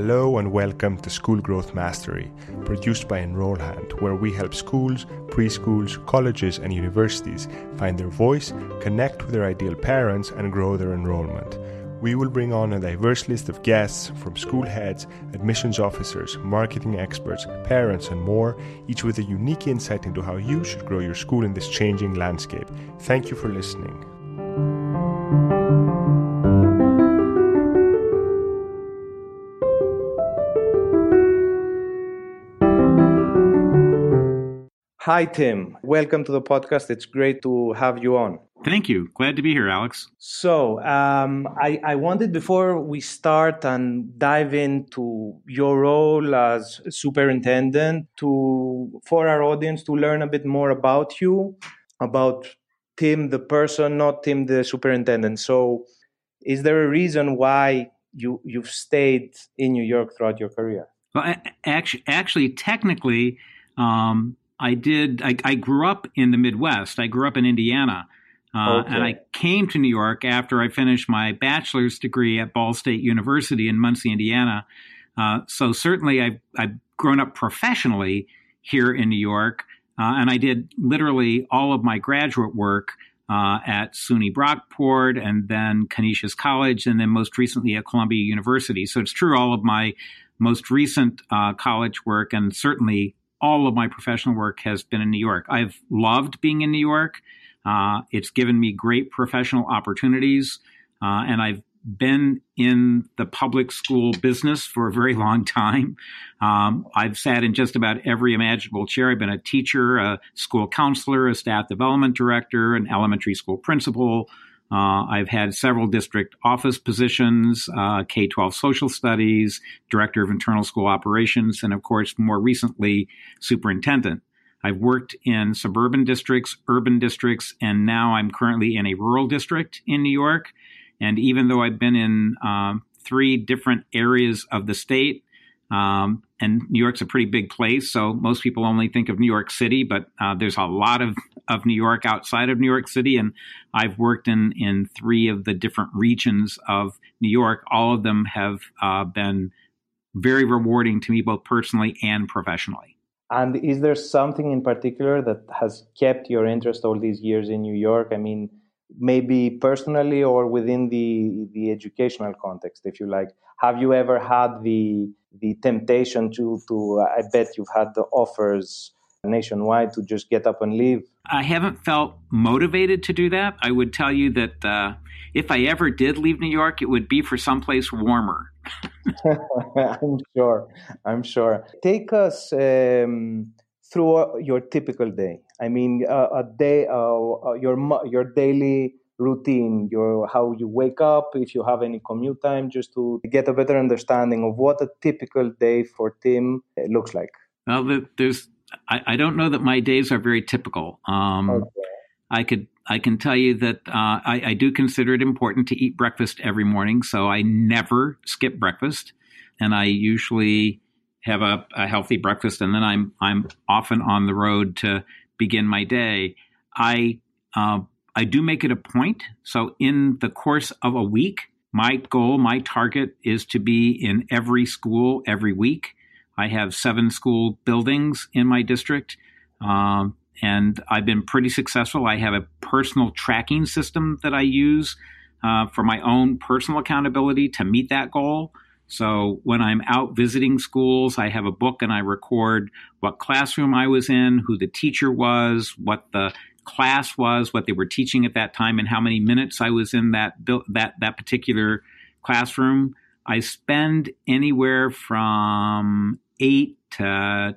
Hello and welcome to School Growth Mastery, produced by Enrollhand, where we help schools, preschools, colleges, and universities find their voice, connect with their ideal parents, and grow their enrollment. We will bring on a diverse list of guests from school heads, admissions officers, marketing experts, parents, and more, each with a unique insight into how you should grow your school in this changing landscape. Thank you for listening. Hi, Tim. Welcome to the podcast. It's great to have you on. Thank you. Glad to be here, Alex. So, um, I, I, wanted before we start and dive into your role as superintendent to for our audience to learn a bit more about you, about Tim the person, not Tim the superintendent. So, is there a reason why you you've stayed in New York throughout your career? Well, actually, actually, technically. Um, I did. I, I, grew up in the Midwest. I grew up in Indiana, uh, okay. and I came to New York after I finished my bachelor's degree at Ball State University in Muncie, Indiana. Uh, so certainly, I've, I've, grown up professionally here in New York, uh, and I did literally all of my graduate work uh, at SUNY Brockport, and then Canisius College, and then most recently at Columbia University. So it's true all of my most recent uh, college work, and certainly all of my professional work has been in New York. I've loved being in New York. Uh, it's given me great professional opportunities, uh, and I've been in the public school business for a very long time. Um, I've sat in just about every imaginable chair. I've been a teacher, a school counselor, a staff development director, an elementary school principal, uh, I've had several district office positions, uh, K 12 social studies, director of internal school operations, and of course, more recently, superintendent. I've worked in suburban districts, urban districts, and now I'm currently in a rural district in New York. And even though I've been in um, three different areas of the state, um, and New York's a pretty big place, so most people only think of New York City, but uh, there's a lot of, of New York outside of New York City. And I've worked in, in three of the different regions of New York. All of them have uh, been very rewarding to me, both personally and professionally. And is there something in particular that has kept your interest all these years in New York? I mean, maybe personally or within the the educational context, if you like. Have you ever had the the temptation to to I bet you've had the offers nationwide to just get up and leave? I haven't felt motivated to do that. I would tell you that uh, if I ever did leave New York, it would be for someplace warmer. I'm sure. I'm sure. Take us um, through your typical day. I mean, uh, a day, uh, uh, your your daily routine, your how you wake up, if you have any commute time, just to get a better understanding of what a typical day for Tim uh, looks like. Well, there's I, I don't know that my days are very typical. Um, okay. I could I can tell you that uh, I, I, do consider it important to eat breakfast every morning, so I never skip breakfast, and I usually have a, a healthy breakfast, and then I'm I'm often on the road to begin my day. I uh, I do make it a point. So in the course of a week, my goal, my target is to be in every school every week. I have seven school buildings in my district. Um, and I've been pretty successful. I have a personal tracking system that I use uh, for my own personal accountability to meet that goal. So when I'm out visiting schools, I have a book and I record what classroom I was in, who the teacher was, what the class was, what they were teaching at that time, and how many minutes I was in that that that particular classroom. I spend anywhere from eight to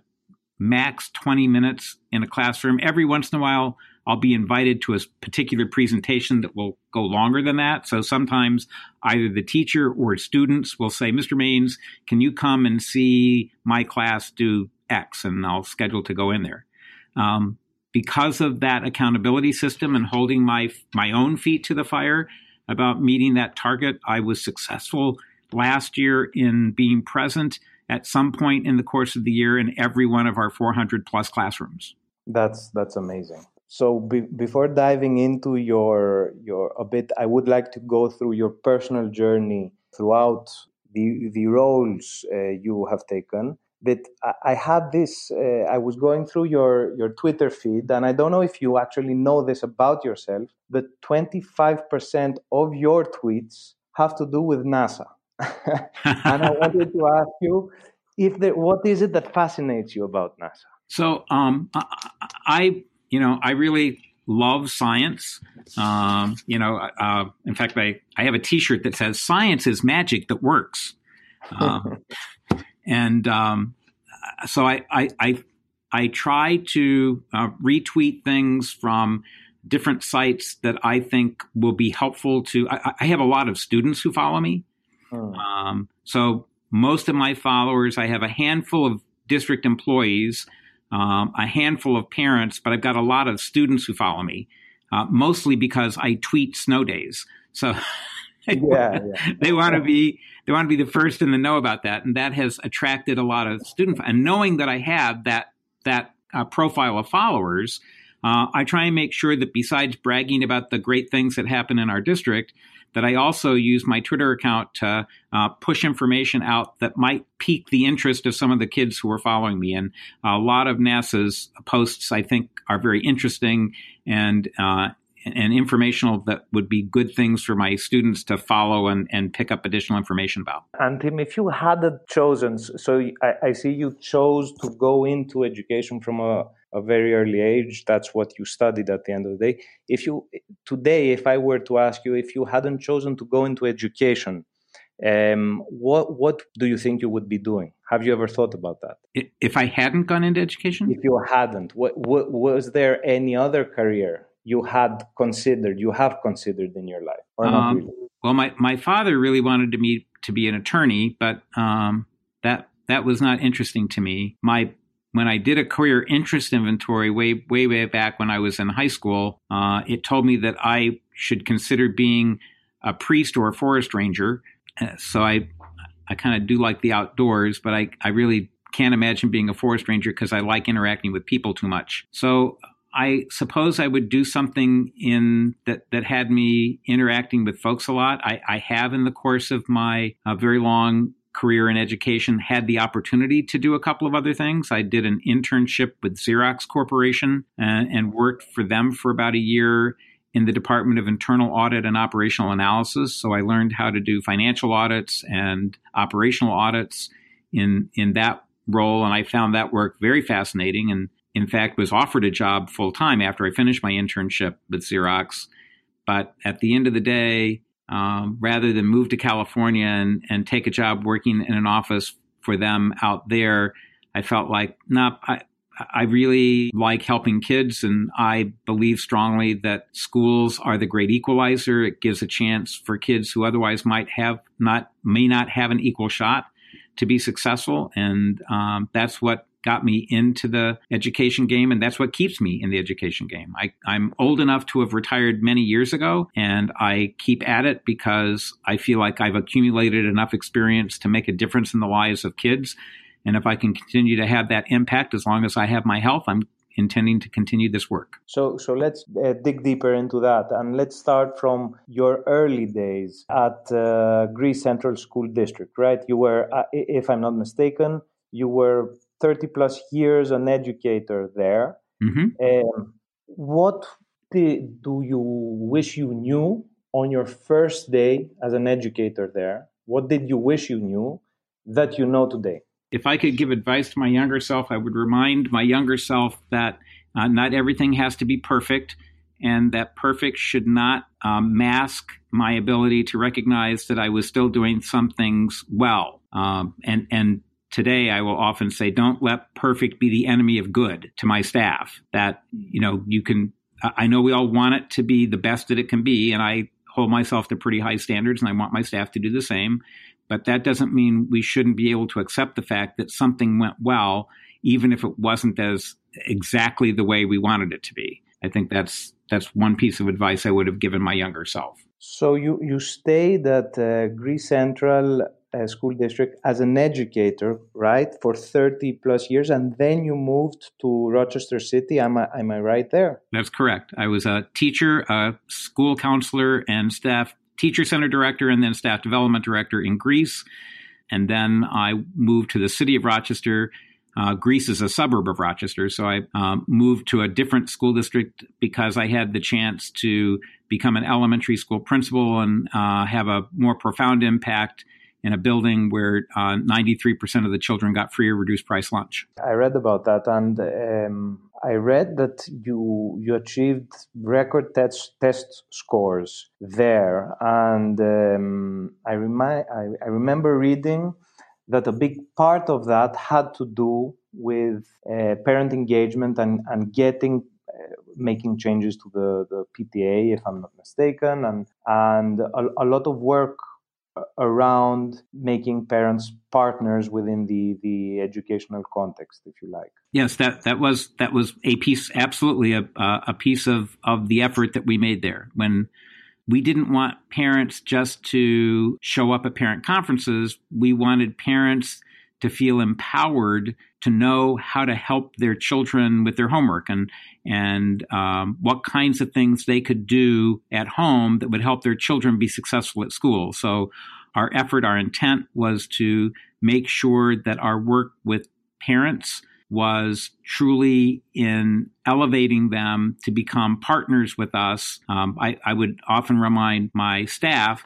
max 20 minutes in a classroom. Every once in a while, I'll be invited to a particular presentation that will go longer than that. So sometimes either the teacher or students will say, Mr. Mains, can you come and see my class do X? And I'll schedule to go in there. Um, because of that accountability system and holding my my own feet to the fire about meeting that target, I was successful last year in being present at some point in the course of the year in every one of our 400 plus classrooms. That's that's amazing. So be, before diving into your your a bit, I would like to go through your personal journey throughout the the roles uh, you have taken. But I, I had this. Uh, I was going through your your Twitter feed, and I don't know if you actually know this about yourself, but twenty five percent of your tweets have to do with NASA. and I wanted to ask you if there, what is it that fascinates you about NASA? So, um, I, you know, I really love science. Um, you know, uh, in fact, I, I have a T-shirt that says "Science is magic that works," uh, and um, so I, I, I I try to uh, retweet things from different sites that I think will be helpful to. I, I have a lot of students who follow me, oh. um, so most of my followers, I have a handful of district employees, um, a handful of parents, but I've got a lot of students who follow me, uh, mostly because I tweet snow days. So yeah, yeah. they want to be they want to be the first in the know about that, and that has attracted a lot of student. And knowing that I have that that uh, profile of followers, uh, I try and make sure that besides bragging about the great things that happen in our district, that I also use my Twitter account to uh, push information out that might pique the interest of some of the kids who are following me. And a lot of NASA's posts, I think, are very interesting and uh, and informational that would be good things for my students to follow and, and pick up additional information about. And Tim, if you hadn't chosen, so I, I see you chose to go into education from a a very early age. That's what you studied at the end of the day. If you today if i were to ask you if you hadn't chosen to go into education um, what what do you think you would be doing? Have you ever thought about that? If i hadn't gone into education? If you hadn't what, what was there any other career you had considered you have considered in your life or not um, really? well my, my father really wanted to me to be an attorney but um, that that was not interesting to me my when I did a career interest inventory way, way, way back when I was in high school, uh, it told me that I should consider being a priest or a forest ranger. Uh, so I, I kind of do like the outdoors, but I, I really can't imagine being a forest ranger because I like interacting with people too much. So I suppose I would do something in that that had me interacting with folks a lot. I, I have in the course of my uh, very long career in education had the opportunity to do a couple of other things. I did an internship with Xerox Corporation and, and, worked for them for about a year in the Department of Internal Audit and Operational Analysis. So I learned how to do financial audits and operational audits in in that role, and I found that work very fascinating. And in fact, was offered a job full time after I finished my internship with Xerox. But at the end of the day, um, rather than move to California and, and take a job working in an office for them out there, I felt like, nah, I, I really like helping kids, and I believe strongly that schools are the great equalizer. It gives a chance for kids who otherwise might have not may not have an equal shot to be successful, and um, that's what got me into the education game, and that's what keeps me in the education game. I, I'm old enough to have retired many years ago, and I keep at it because I feel like I've accumulated enough experience to make a difference in the lives of kids. And if I can continue to have that impact as long as I have my health, I'm intending to continue this work. So, so let's uh, dig deeper into that, and let's start from your early days at uh, Greece Central School District. Right, you were, uh, if I'm not mistaken, you were 30 plus years an educator there. Mm-hmm. Um, what did, do you wish you knew on your first day as an educator there? What did you wish you knew that you know today? If I could give advice to my younger self, I would remind my younger self that uh, not everything has to be perfect and that perfect should not um, mask my ability to recognize that I was still doing some things well. Um, and, and today I will often say, don't let perfect be the enemy of good to my staff. That, you know, you can, I know we all want it to be the best that it can be, and I hold myself to pretty high standards, and I want my staff to do the same. But that doesn't mean we shouldn't be able to accept the fact that something went well, even if it wasn't as exactly the way we wanted it to be. I think that's that's one piece of advice I would have given my younger self. So you you stayed that uh, Greece Central uh, school district as an educator, right, for 30 plus years, and then you moved to Rochester City. Am I, am I right there? That's correct. I was a teacher, a school counselor, and staff teacher center director, and then staff development director in Greece. and then I moved to the city of Rochester. Uh, Greece is a suburb of Rochester, so I um, moved to a different school district because I had the chance to become an elementary school principal and uh, have a more profound impact in a building where uh, 93% of the children got free or reduced price lunch. I read about that, and um, I read that you you achieved record test test scores there, and um, I, remi- I, I remember reading that a big part of that had to do with uh, parent engagement and, and getting uh, making changes to the, the PTA, if I'm not mistaken, and and a, a lot of work around making parents partners within the the educational context if you like. Yes that that was that was a piece absolutely a a piece of of the effort that we made there. When we didn't want parents just to show up at parent conferences we wanted parents to feel empowered to know how to help their children with their homework and and um, what kinds of things they could do at home that would help their children be successful at school. So our effort, our intent was to make sure that our work with parents was truly in elevating them to become partners with us. Um, I, I would often remind my staff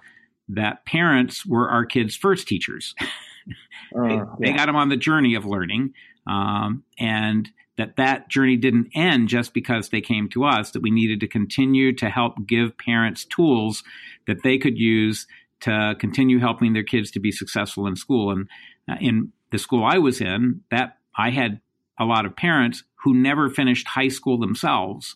that parents were our kids' first teachers. they, uh, they, got them on the journey of learning, um, and that that journey didn't end just because they came to us. That we needed to continue to help give parents tools that they could use to continue helping their kids to be successful in school. And uh, in the school I was in, that I had a lot of parents who never finished high school themselves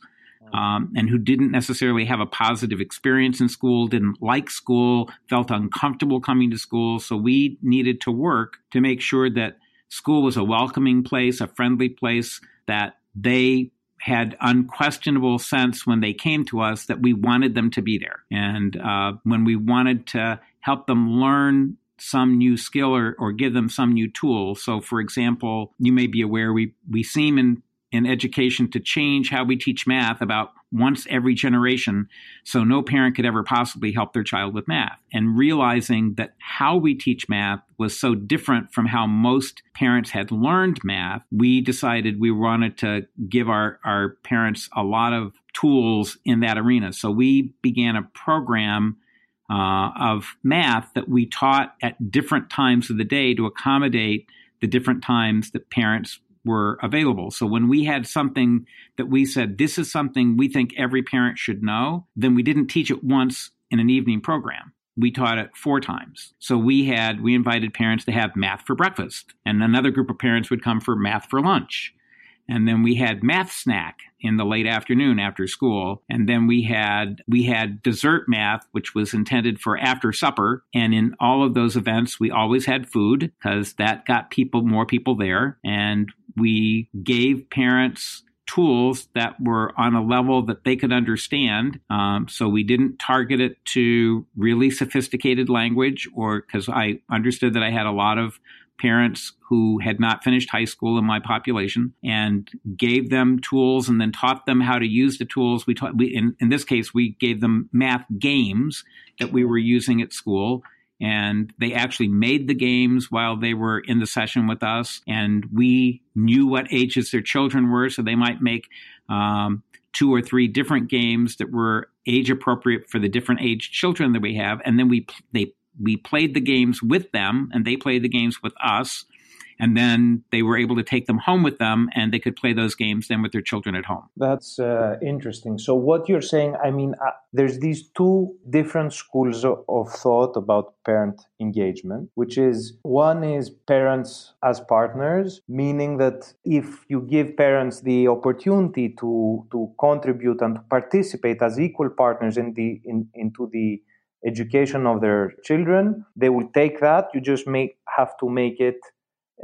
um, and who didn't necessarily have a positive experience in school, didn't like school, felt uncomfortable coming to school. So we needed to work to make sure that school was a welcoming place, a friendly place, that they had unquestionable sense when they came to us that we wanted them to be there. And uh, when we wanted to help them learn some new skill or, or give them some new tool. So, for example, you may be aware we, we seem in in education to change how we teach math about once every generation so no parent could ever possibly help their child with math. And realizing that how we teach math was so different from how most parents had learned math, we decided we wanted to give our, our parents a lot of tools in that arena. So we began a program uh, of math that we taught at different times of the day to accommodate the different times that parents were available. So when we had something that we said, this is something we think every parent should know, then we didn't teach it once in an evening program. We taught it four times. So we had, we invited parents to have math for breakfast, and another group of parents would come for math for lunch. And then we had math snack in the late afternoon after school. And then we had we had dessert math, which was intended for after supper. And in all of those events, we always had food because that got people more people there. And we gave parents tools that were on a level that they could understand. Um, so we didn't target it to really sophisticated language, or because I understood that I had a lot of parents who had not finished high school in my population and gave them tools and then taught them how to use the tools we taught we, in, in this case we gave them math games that we were using at school and they actually made the games while they were in the session with us and we knew what ages their children were so they might make um, two or three different games that were age appropriate for the different age children that we have and then we they we played the games with them and they played the games with us and then they were able to take them home with them and they could play those games then with their children at home. That's uh, interesting. So what you're saying i mean uh, there's these two different schools of, thought about parent engagement which is one is parents as partners meaning that if you give parents the opportunity to to contribute and to participate as equal partners in the in, into the education of their children they will take that. You just make have to make it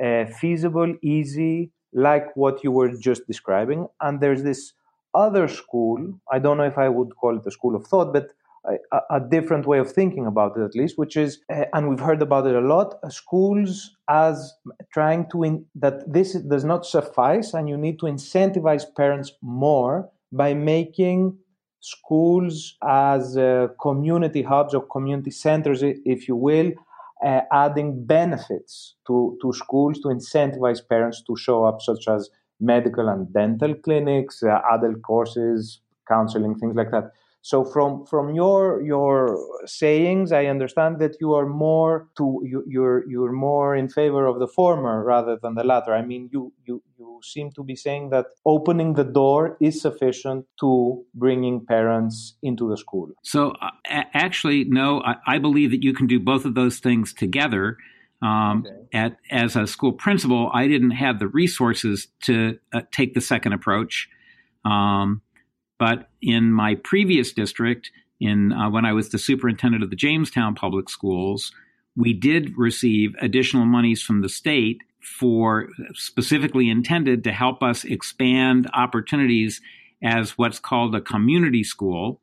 uh, feasible easy like what you were just describing. And there's this other school i don't know if i would call it a school of thought but a, a different way of thinking about it at least which is uh, and we've heard about it a lot uh, schools as trying to in, that this does not suffice and you need to incentivize parents more by making schools as uh, community hubs or community centers, if you will, uh, adding benefits to, to schools to incentivize parents to show up, such as medical and dental clinics, uh, adult courses, counseling, things like that. So from from your your sayings, I understand that you are more to you, you're you're more in favor of the former rather than the latter. I mean, you you seem to be saying that opening the door is sufficient to bringing parents into the school. So uh, actually, no, I, I, believe that you can do both of those things together. Um, okay. at, as a school principal, I didn't have the resources to uh, take the second approach. Um, but in my previous district, in uh, when I was the superintendent of the Jamestown Public Schools, we did receive additional monies from the state for specifically intended to help us expand opportunities as what's called a community school.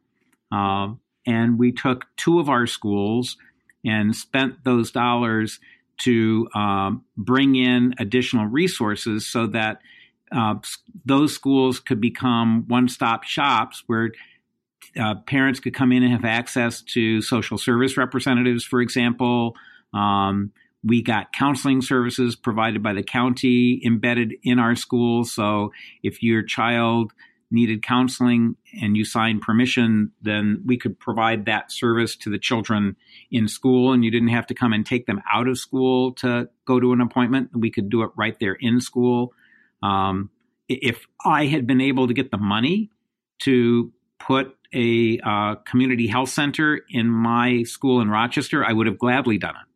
Uh, and we took two of our schools and spent those dollars to um, bring in additional resources so that uh, those schools could become one stop shops where uh, parents could come in and have access to social service representatives, for example. Um, we got counseling services provided by the county embedded in our schools. So if your child needed counseling and you signed permission, then we could provide that service to the children in school and you didn't have to come and take them out of school to go to an appointment. We could do it right there in school. Um, if I had been able to get the money to put a uh, community health center in my school in Rochester, I would have gladly done it.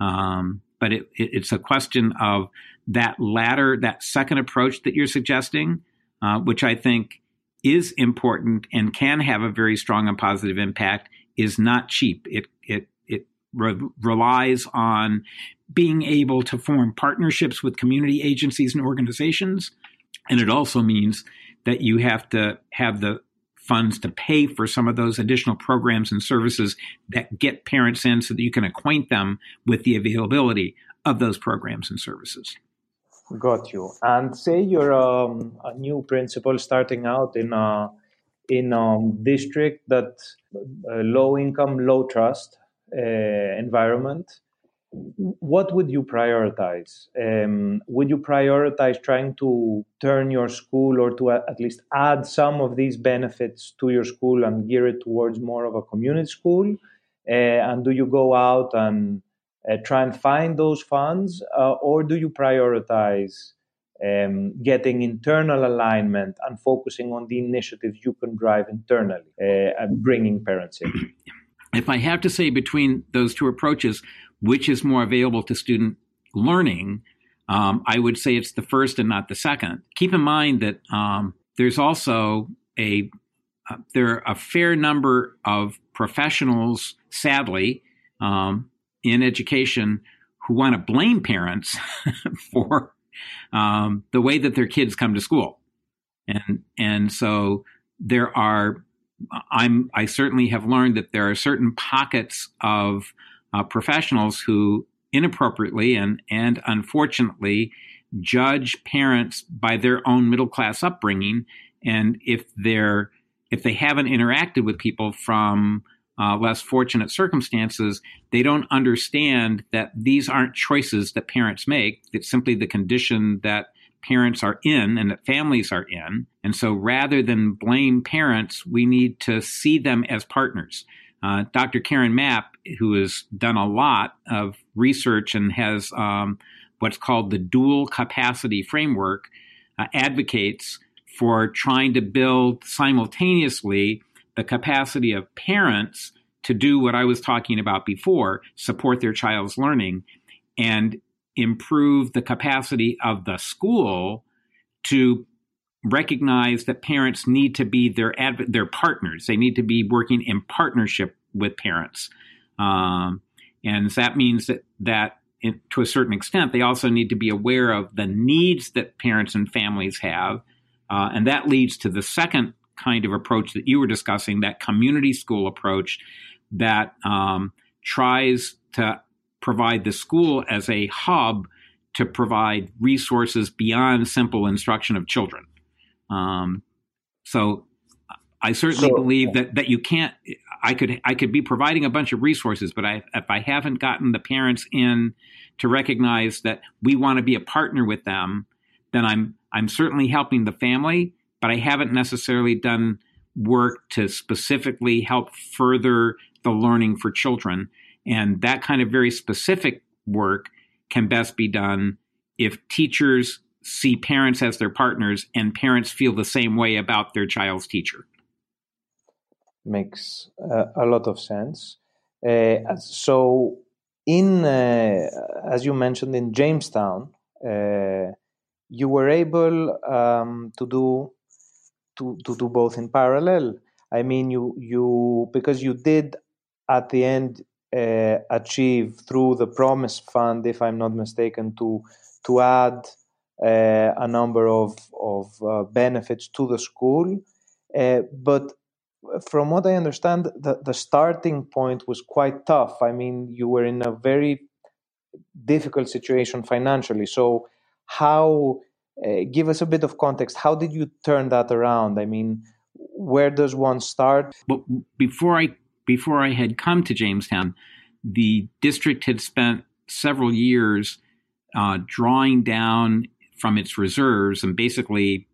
Um, but it, it, it's a question of that latter, that second approach that you're suggesting, uh, which I think is important and can have a very strong and positive impact, is not cheap. It it it re- relies on being able to form partnerships with community agencies and organizations. And it also means that you have to have the funds to pay for some of those additional programs and services that get parents in so that you can acquaint them with the availability of those programs and services. Got you. And say you're um, a new principal starting out in a in a district that uh, low income, low trust uh, environment what would you prioritize? Um, would you prioritize trying to turn your school or to at least add some of these benefits to your school and gear it towards more of a community school? Uh, and do you go out and uh, try and find those funds, uh, or do you prioritize um, getting internal alignment and focusing on the initiatives you can drive internally uh, and bringing parents in? If I have to say between those two approaches, which is more available to student learning, um, I would say it's the first and not the second. Keep in mind that um, there's also a uh, there are a fair number of professionals, sadly, um, in education who want to blame parents for um, the way that their kids come to school, and and so there are. I'm I certainly have learned that there are certain pockets of uh, professionals who inappropriately and, and unfortunately judge parents by their own middle class upbringing. And if they're if they haven't interacted with people from uh, less fortunate circumstances, they don't understand that these aren't choices that parents make. It's simply the condition that parents are in and that families are in. And so rather than blame parents, we need to see them as partners. Uh, Dr. Karen Mapp, who has done a lot of research and has um, what's called the dual capacity framework, uh, advocates for trying to build simultaneously the capacity of parents to do what I was talking about before support their child's learning and improve the capacity of the school to recognize that parents need to be their adv- their partners. They need to be working in partnership with parents, um, and that means that that it, to a certain extent they also need to be aware of the needs that parents and families have, uh, and that leads to the second kind of approach that you were discussing, that community school approach that um, tries to provide the school as a hub to provide resources beyond simple instruction of children. Um, so I certainly so, believe that that you can't. I could I could be providing a bunch of resources, but I, if I haven't gotten the parents in to recognize that we want to be a partner with them, then I'm I'm certainly helping the family, but I haven't necessarily done work to specifically help further the learning for children. And that kind of very specific work can best be done if teachers see parents as their partners and parents feel the same way about their child's teacher. Makes uh, a lot of sense. Uh, so, in uh, as you mentioned in Jamestown, uh, you were able um, to do to, to do both in parallel. I mean, you you because you did at the end uh, achieve through the Promise Fund, if I'm not mistaken, to to add uh, a number of of uh, benefits to the school. Uh, but from what I understand, the, the starting point was quite tough. I mean, you were in a very difficult situation financially. So, how uh, give us a bit of context? How did you turn that around? I mean, where does one start? But before I before I had come to Jamestown, the district had spent several years uh, drawing down from its reserves and basically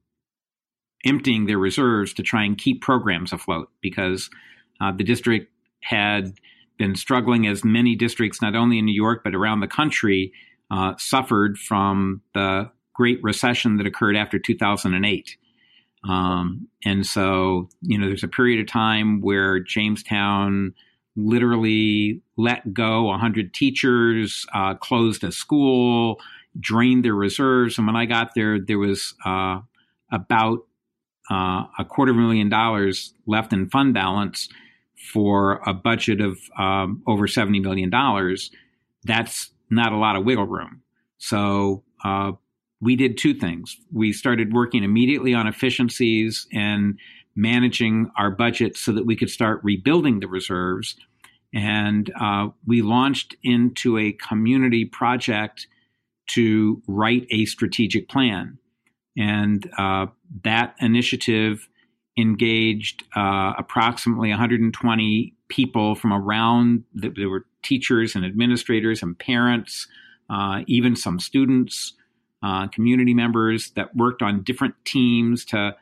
emptying their reserves to try and keep programs afloat because uh, the district had been struggling as many districts, not only in New York, but around the country, uh, suffered from the Great Recession that occurred after 2008. Um, and so, you know, there's a period of time where Jamestown literally let go 100 teachers, uh, closed a school, drained their reserves. And when I got there, there was uh, about uh, a quarter of a million dollars left in fund balance for a budget of um, over $70 million. That's not a lot of wiggle room. So uh, we did two things. We started working immediately on efficiencies and managing our budget so that we could start rebuilding the reserves. And uh, we launched into a community project to write a strategic plan. And uh, that initiative engaged uh, approximately 120 people from around, there were teachers and administrators and parents, uh, even some students uh, community members that worked on different teams to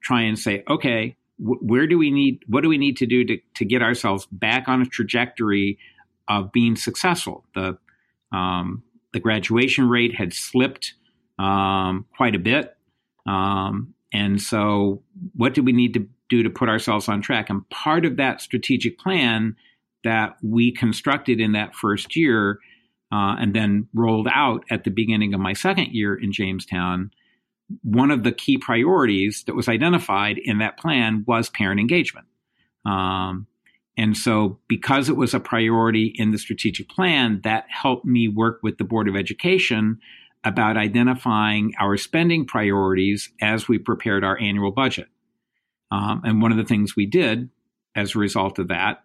try and say, okay, wh- where do we need, what do we need to do to, to get ourselves back on a trajectory of being successful? The, um, the graduation rate had slipped um, quite a bit. Um, and so, what do we need to do to put ourselves on track? And part of that strategic plan that we constructed in that first year uh, and then rolled out at the beginning of my second year in Jamestown, one of the key priorities that was identified in that plan was parent engagement. Um, and so, because it was a priority in the strategic plan, that helped me work with the Board of Education about identifying our spending priorities as we prepared our annual budget. Um, and one of the things we did as a result of that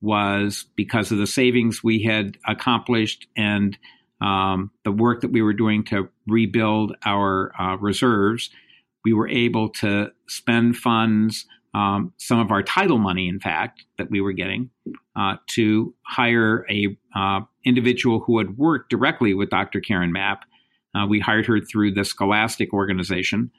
was because of the savings we had accomplished and um, the work that we were doing to rebuild our uh, reserves, we were able to spend funds, um, some of our title money, in fact, that we were getting, uh, to hire a uh, individual who had worked directly with Dr. Karen Mapp. Uh, we hired her through the Scholastic organization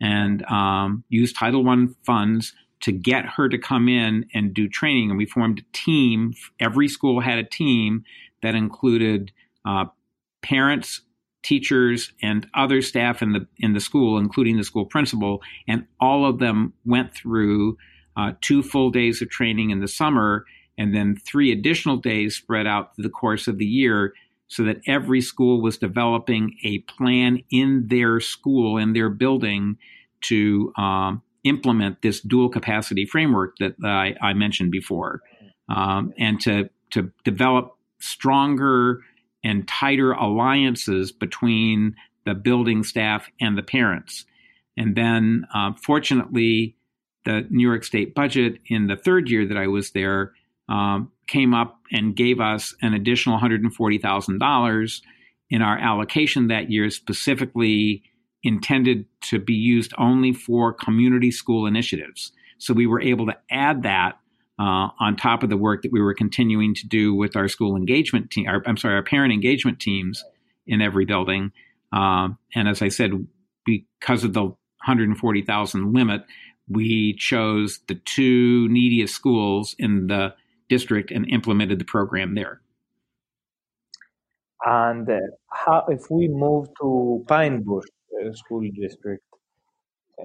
and um, used Title I funds to get her to come in and do training. And we formed a team. Every school had a team that included uh, parents, teachers, and other staff in the in the school, including the school principal. And all of them went through uh, two full days of training in the summer, and then three additional days spread out the course of the year. So that every school was developing a plan in their school, in their building, to um, implement this dual capacity framework that I, I mentioned before, um, and to to develop stronger and tighter alliances between the building staff and the parents. And then, uh, fortunately, the New York State budget in the third year that I was there um, came up and gave us an additional $140,000 in our allocation that year, specifically intended to be used only for community school initiatives. So we were able to add that uh, on top of the work that we were continuing to do with our school engagement team. Our, I'm sorry, our parent engagement teams in every building. Um, and as I said, because of the 140,000 limit, we chose the two neediest schools in the district and implemented the program there. And uh, how, if we move to Pine Bush uh, School District,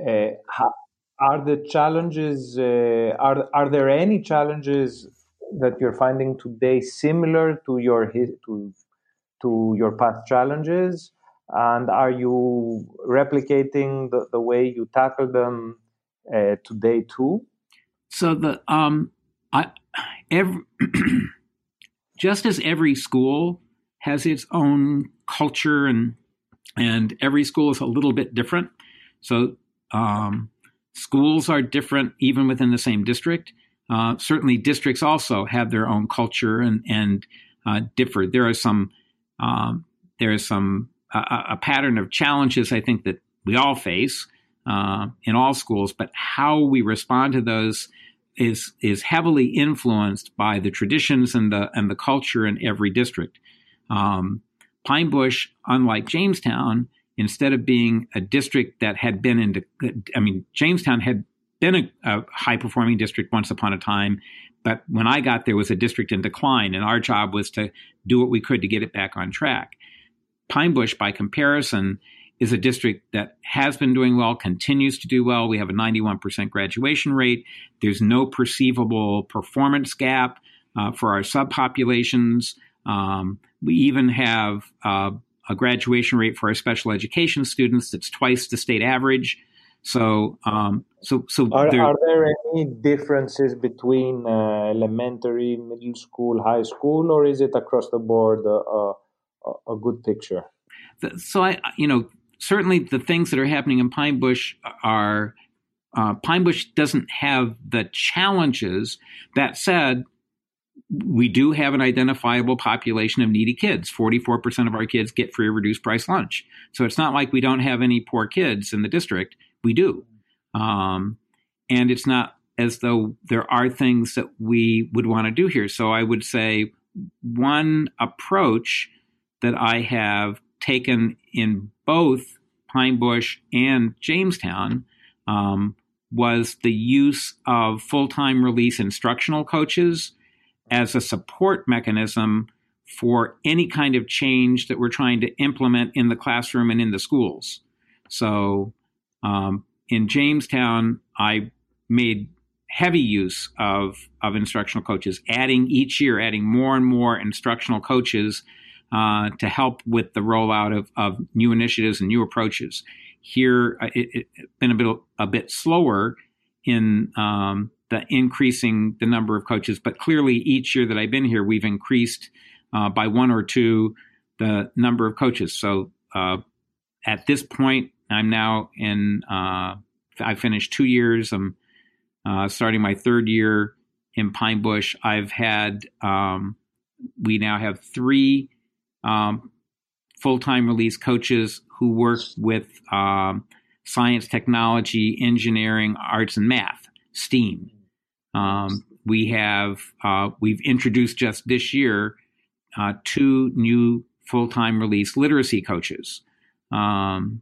uh, how, are the challenges uh, are are there any challenges that you're finding today similar to your to to your past challenges and are you replicating the, the way you tackle them uh, today too so the um i every just as every school has its own culture and and every school is a little bit different. So um schools are different even within the same district. Uh, certainly districts also have their own culture and and uh, differ. There are some um, there is some a, a, pattern of challenges I think that we all face uh, in all schools, but how we respond to those is is heavily influenced by the traditions and the and the culture in every district. Um, Pine Bush, unlike Jamestown, instead of being a district that had been in, I mean, Jamestown had been a, a high performing district once upon a time, but when I got there, was a district in decline, and our job was to do what we could to get it back on track. Pine Bush, by comparison, is a district that has been doing well, continues to do well. We have a 91% graduation rate. There's no perceivable performance gap uh, for our subpopulations. Um, we even have uh, a graduation rate for our special education students that's twice the state average. So, um, so, so are there, are there any differences between uh, elementary, middle school, high school, or is it across the board a, a, a good picture? So, I, you know, certainly the things that are happening in Pine Bush are uh, Pine Bush doesn't have the challenges. That said, we do have an identifiable population of needy kids. 44% of our kids get free or reduced price lunch. So it's not like we don't have any poor kids in the district we do. Um, and it's not as though there are things that we would want to do here. So I would say one approach that I have taken in both Pine Bush and Jamestown um, was the use of full time release instructional coaches as a support mechanism for any kind of change that we're trying to implement in the classroom and in the schools. So um, in Jamestown, I made heavy use of, of instructional coaches, adding each year, adding more and more instructional coaches uh, to help with the rollout of, of new initiatives and new approaches. Here, uh, it, has been a bit a bit slower in um, the increasing the number of coaches, but clearly each year that I've been here, we've increased uh, by one or two the number of coaches. So uh, at this point, I'm now in. Uh, I finished two years. I'm uh, starting my third year in Pine Bush. I've had. Um, we now have three um, full-time release coaches who work with um, science, technology, engineering, arts, and math (STEAM). Um, we have uh, we've introduced just this year uh, two new full-time release literacy coaches. Um,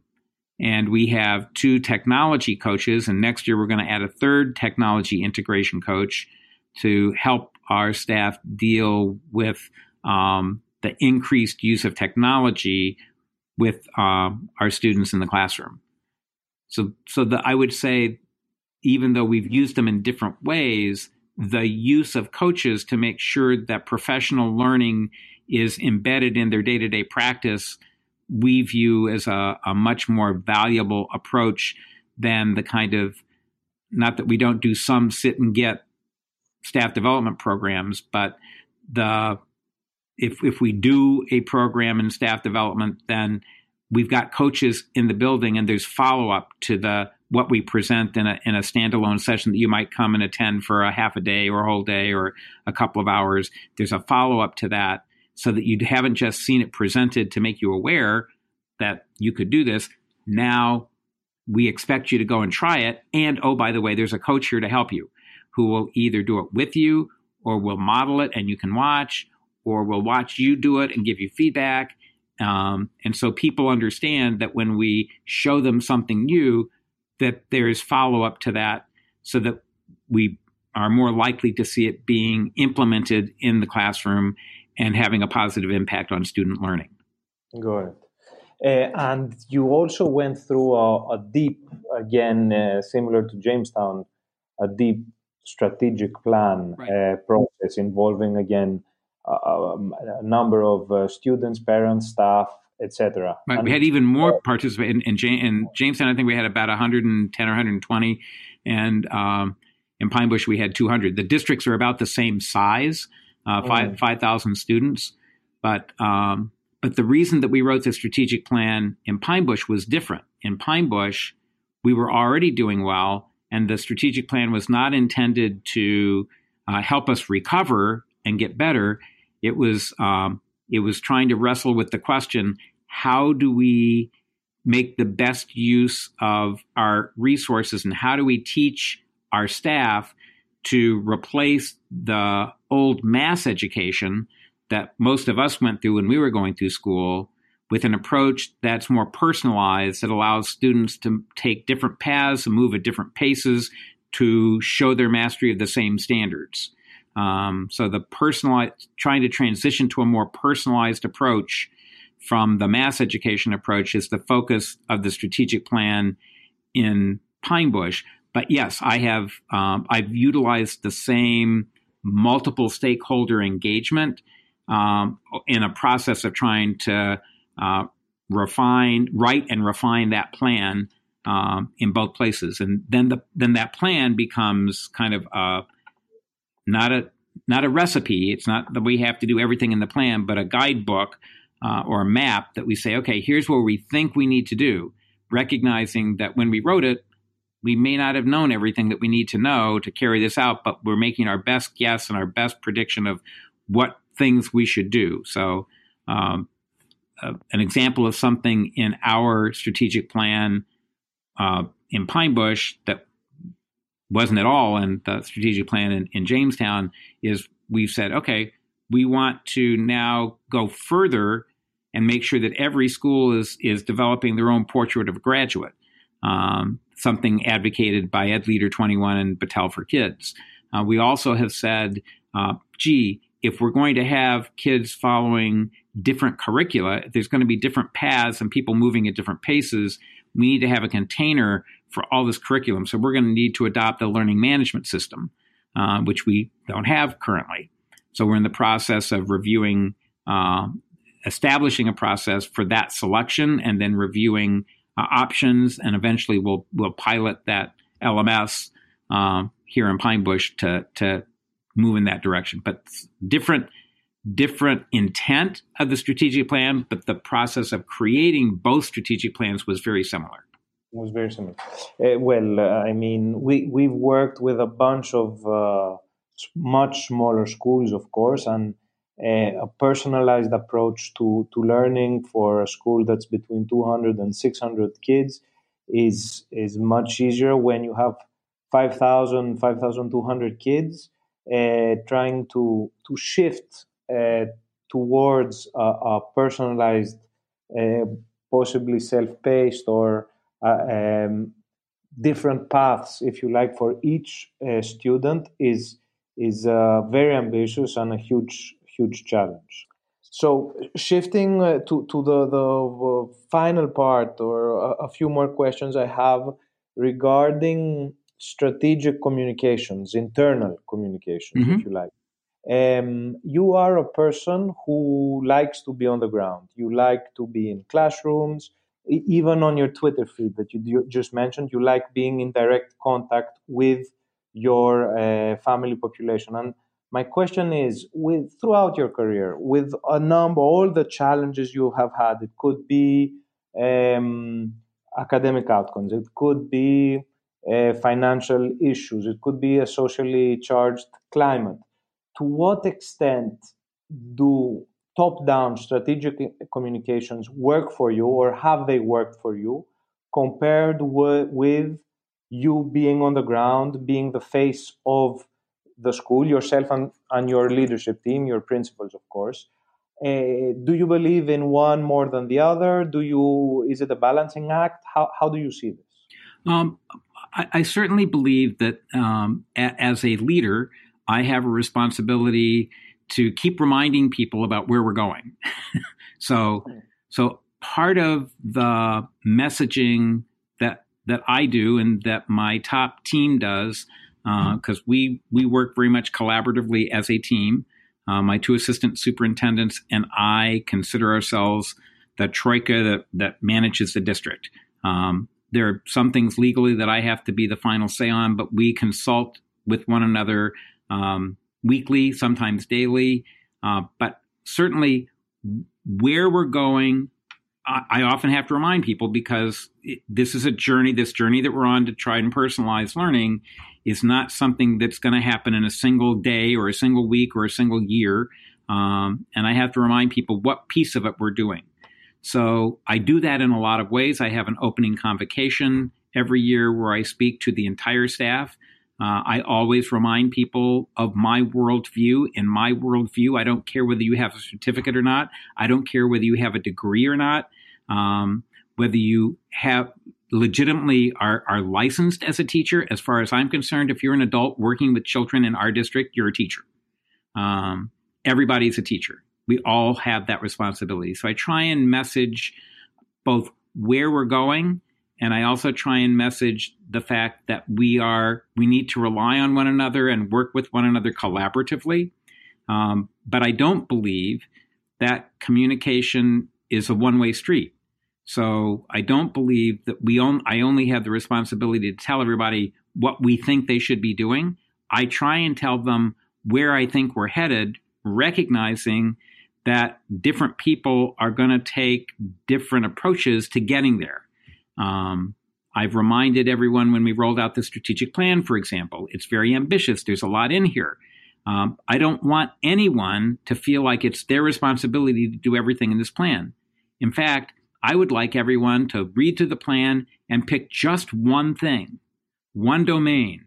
and we have two technology coaches. And next year, we're going to add a third technology integration coach to help our staff deal with um, the increased use of technology with um, our students in the classroom. So, so the, I would say, even though we've used them in different ways, the use of coaches to make sure that professional learning is embedded in their day to day practice we view as a, a much more valuable approach than the kind of not that we don't do some sit and get staff development programs, but the if if we do a program in staff development, then we've got coaches in the building and there's follow up to the what we present in a in a standalone session that you might come and attend for a half a day or a whole day or a couple of hours. There's a follow up to that so that you haven't just seen it presented to make you aware that you could do this. Now we expect you to go and try it. And oh, by the way, there's a coach here to help you who will either do it with you or will model it and you can watch or will watch you do it and give you feedback. Um, and so people understand that when we show them something new, that there's follow up to that so that we are more likely to see it being implemented in the classroom and having a positive impact on student learning. Good. Uh, and you also went through a, a deep, again, uh, similar to Jamestown, a deep strategic plan right. uh, process involving, again, a number of uh, students, parents, staff, etc. Right. we had even more participants in, in, in, Jamestown. I think we had about 110 or 120, and um, in Pine Bush we had 200. The districts are about the same size, uh, five mm. 5,000 students, but um, but the reason that we wrote the strategic plan in Pine Bush was different. In Pine Bush, we were already doing well, and the strategic plan was not intended to uh, help us recover and get better. It was um, it was trying to wrestle with the question: How do we make the best use of our resources, and how do we teach our staff to replace the old mass education that most of us went through when we were going through school with an approach that's more personalized that allows students to take different paths and move at different paces to show their mastery of the same standards. Um, so the personalized, trying to transition to a more personalized approach from the mass education approach is the focus of the strategic plan in Pine Bush. But yes, I have um, I've utilized the same multiple stakeholder engagement um, in a process of trying to uh, refine, write, and refine that plan um, in both places, and then the then that plan becomes kind of a, not a not a recipe. It's not that we have to do everything in the plan, but a guidebook uh, or a map that we say, okay, here's what we think we need to do, recognizing that when we wrote it, we may not have known everything that we need to know to carry this out, but we're making our best guess and our best prediction of what things we should do. So, um, uh, an example of something in our strategic plan uh, in Pine Bush that wasn't at all in the strategic plan in, in Jamestown is we've said, okay, we want to now go further and make sure that every school is is developing their own portrait of a graduate. Um, something advocated by EdLeader21 and Battelle for Kids. Uh, we also have said, uh, gee, if we're going to have kids following different curricula, there's going to be different paths and people moving at different paces. We need to have a container for all this curriculum. So we're going to need to adopt a learning management system, uh, which we don't have currently. So we're in the process of reviewing, uh, establishing a process for that selection, and then reviewing uh, options, and eventually we'll we'll pilot that LMS um, here in Pine Bush to to move in that direction. But different different intent of the strategic plan, but the process of creating both strategic plans was very similar. It was very similar. Uh, well, I mean, we we've worked with a bunch of uh, much smaller schools, of course, and uh, a personalized approach to to learning for a school that's between 200 and 600 kids is is much easier when you have 5,000, 5,200 kids uh, trying to to shift uh, towards a, a personalized, uh, possibly self-paced or um, different paths, if you like, for each student is is very ambitious and a huge huge challenge. So shifting uh, to to the the uh, final part or a, a, few more questions I have regarding strategic communications, internal communications, mm-hmm. if you like. Um, you are a person who likes to be on the ground. You like to be in classrooms, even on your Twitter feed that you just mentioned. You like being in direct contact with your uh, family population. And my question is, with throughout your career, with a number, all the challenges you have had, it could be um, academic outcomes, it could be uh, financial issues, it could be a socially charged climate. To what extent do top down strategic communications work for you, or have they worked for you, compared w- with you being on the ground, being the face of the school, yourself and, and your leadership team, your principals, of course. Uh, do you believe in one more than the other? Do you is it a balancing act? How how do you see this? Um, I, I, certainly believe that um, a, as a leader, I have a responsibility to keep reminding people about where we're going. so, so part of the messaging that that I do and that my top team does, because uh, we we work very much collaboratively as a team. Uh, my two assistant superintendents and I consider ourselves the troika that, that manages the district. Um, there are some things legally that I have to be the final say on, but we consult with one another um, weekly, sometimes daily. Uh, but certainly, where we're going, I, I, often have to remind people because it, this is a journey. This journey that we're on to try and personalize learning is not something that's going to happen in a single day or a single week or a single year. Um, and I have to remind people what piece of it we're doing. So I do that in a lot of ways. I have an opening convocation every year where I speak to the entire staff. Uh, I always remind people of my worldview. In my worldview, I don't care whether you have a certificate or not. I don't care whether you have a degree or not. Um, whether you have legitimately are, are licensed as a teacher, as far as I'm concerned, if you're an adult working with children in our district, you're a teacher. Um, everybody's a teacher. We all have that responsibility. So I try and message both where we're going and I also try and message the fact that we are we need to rely on one another and work with one another collaboratively. Um, but I don't believe that communication is a one way street. So I don't believe that we on, I only have the responsibility to tell everybody what we think they should be doing. I try and tell them where I think we're headed, recognizing that different people are going to take different approaches to getting there. Um, I've reminded everyone when we rolled out the strategic plan, for example, it's very ambitious. There's a lot in here. Um, I don't want anyone to feel like it's their responsibility to do everything in this plan. In fact, I would like everyone to read through the plan and pick just one thing, one domain,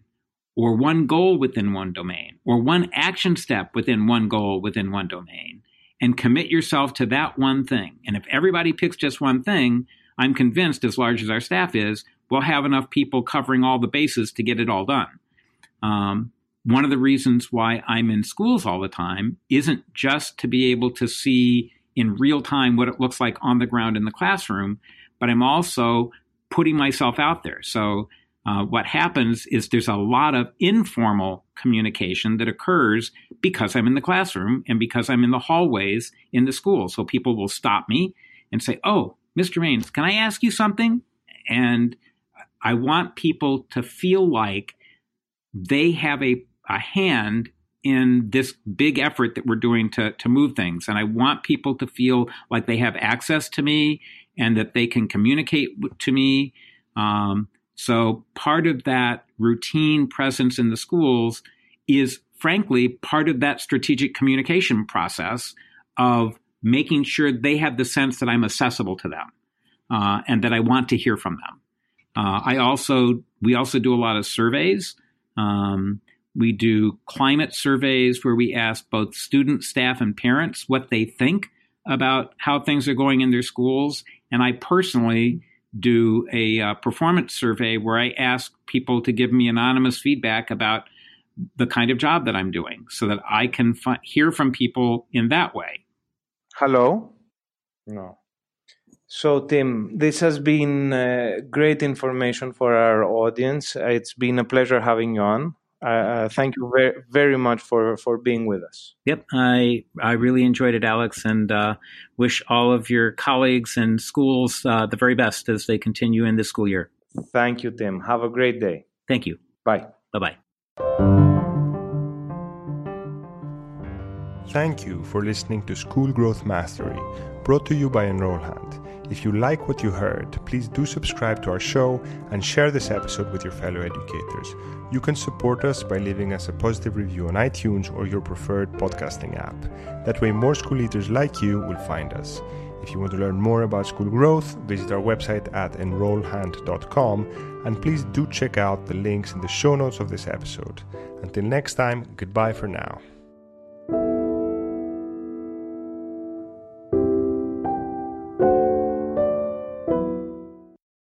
or one goal within one domain, or one action step within one goal within one domain, and commit yourself to that one thing. And if everybody picks just one thing, I'm convinced, as large as our staff is, we'll have enough people covering all the bases to get it all done. Um, one of the reasons why I'm in schools all the time isn't just to be able to see in real time what it looks like on the ground in the classroom, but I'm also putting myself out there. So uh, what happens is there's a lot of informal communication that occurs because I'm in the classroom and because I'm in the hallways in the school. So people will stop me and say, Oh, Mr. Mains, can I ask you something? And I want people to feel like they have a, a hand in this big effort that we're doing to, to move things. And I want people to feel like they have access to me and that they can communicate to me. Um, so part of that routine presence in the schools is frankly part of that strategic communication process of making sure they have the sense that I'm accessible to them uh, and that I want to hear from them. Uh, I also we also do a lot of surveys. Um, we do climate surveys where we ask both students, staff, and parents what they think about how things are going in their schools. And I personally do a uh, performance survey where I ask people to give me anonymous feedback about the kind of job that I'm doing so that I can hear from people in that way. Hello? No. So, Tim, this has been uh, great information for our audience. It's been a pleasure having you on. Uh, uh, thank you very, very much for, for being with us. Yep, I I really enjoyed it, Alex, and uh, wish all of your colleagues and schools uh, the very best as they continue in this school year. Thank you, Tim. Have a great day. Thank you. Bye. Bye bye. Thank you for listening to School Growth Mastery, brought to you by Enrollhand. If you like what you heard, please do subscribe to our show and share this episode with your fellow educators. You can support us by leaving us a positive review on iTunes or your preferred podcasting app. That way, more school leaders like you will find us. If you want to learn more about school growth, visit our website at enrollhand.com and please do check out the links in the show notes of this episode. Until next time, goodbye for now.